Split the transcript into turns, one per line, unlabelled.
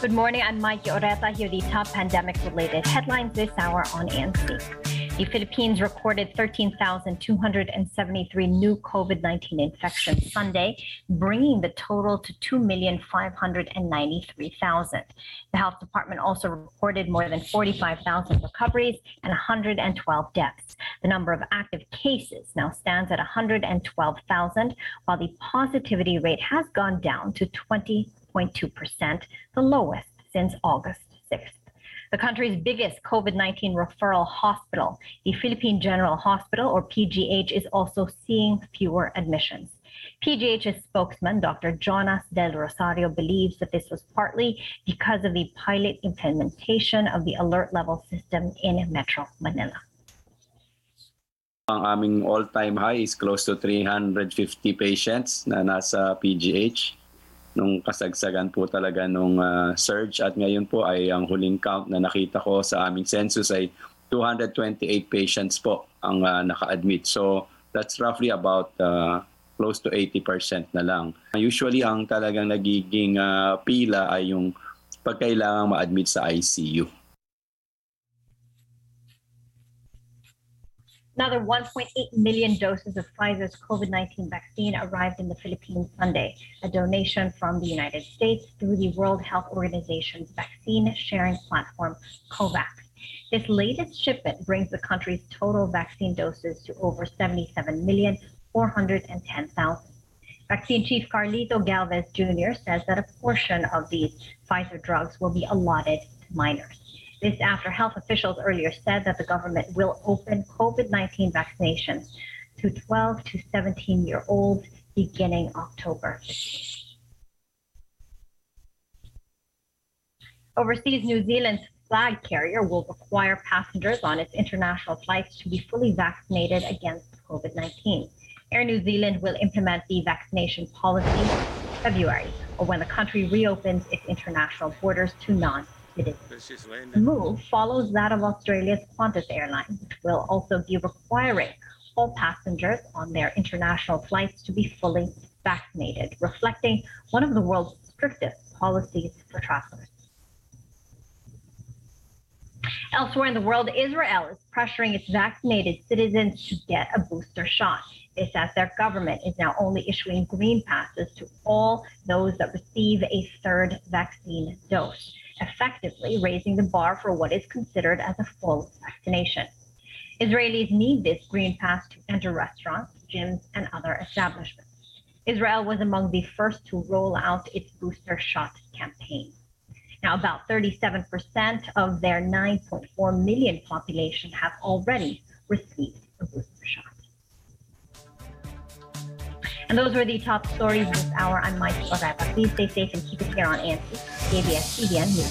Good morning. I'm Mike Oreta. Here are the top pandemic-related headlines this hour on ANC. The Philippines recorded 13,273 new COVID-19 infections Sunday, bringing the total to 2,593,000. The health department also reported more than 45,000 recoveries and 112 deaths. The number of active cases now stands at 112,000, while the positivity rate has gone down to 20.2%, the lowest since August 6th. The country's biggest COVID 19 referral hospital, the Philippine General Hospital, or PGH, is also seeing fewer admissions. PGH's spokesman, Dr. Jonas Del Rosario, believes that this was partly because of the pilot implementation of the alert level system in Metro Manila.
Ang aming all-time high is close to 350 patients na nasa PGH nung kasagsagan po talaga nung uh, surge at ngayon po ay ang huling count na nakita ko sa aming census ay 228 patients po ang uh, naka-admit. So that's roughly about uh, close to 80% na lang. Usually ang talagang nagiging uh, pila ay yung pagkailangang ma-admit sa ICU.
Another 1.8 million doses of Pfizer's COVID 19 vaccine arrived in the Philippines Sunday, a donation from the United States through the World Health Organization's vaccine sharing platform, COVAX. This latest shipment brings the country's total vaccine doses to over 77,410,000. Vaccine Chief Carlito Galvez Jr. says that a portion of these Pfizer drugs will be allotted to minors. This after health officials earlier said that the government will open COVID 19 vaccinations to 12 to 17 year olds beginning October. Overseas, New Zealand's flag carrier will require passengers on its international flights to be fully vaccinated against COVID 19. Air New Zealand will implement the vaccination policy February, or when the country reopens its international borders to non the move follows that of Australia's Qantas airline, which will also be requiring all passengers on their international flights to be fully vaccinated, reflecting one of the world's strictest policies for travelers. Elsewhere in the world, Israel is pressuring its vaccinated citizens to get a booster shot. This as their government is now only issuing green passes to all those that receive a third vaccine dose effectively raising the bar for what is considered as a full vaccination. Israelis need this green pass to enter restaurants, gyms, and other establishments. Israel was among the first to roll out its booster shot campaign. Now, about 37% of their 9.4 million population have already received a booster shot. And those were the top stories this hour. I'm Mike Oreva. Please stay safe and keep it here on 一点一点点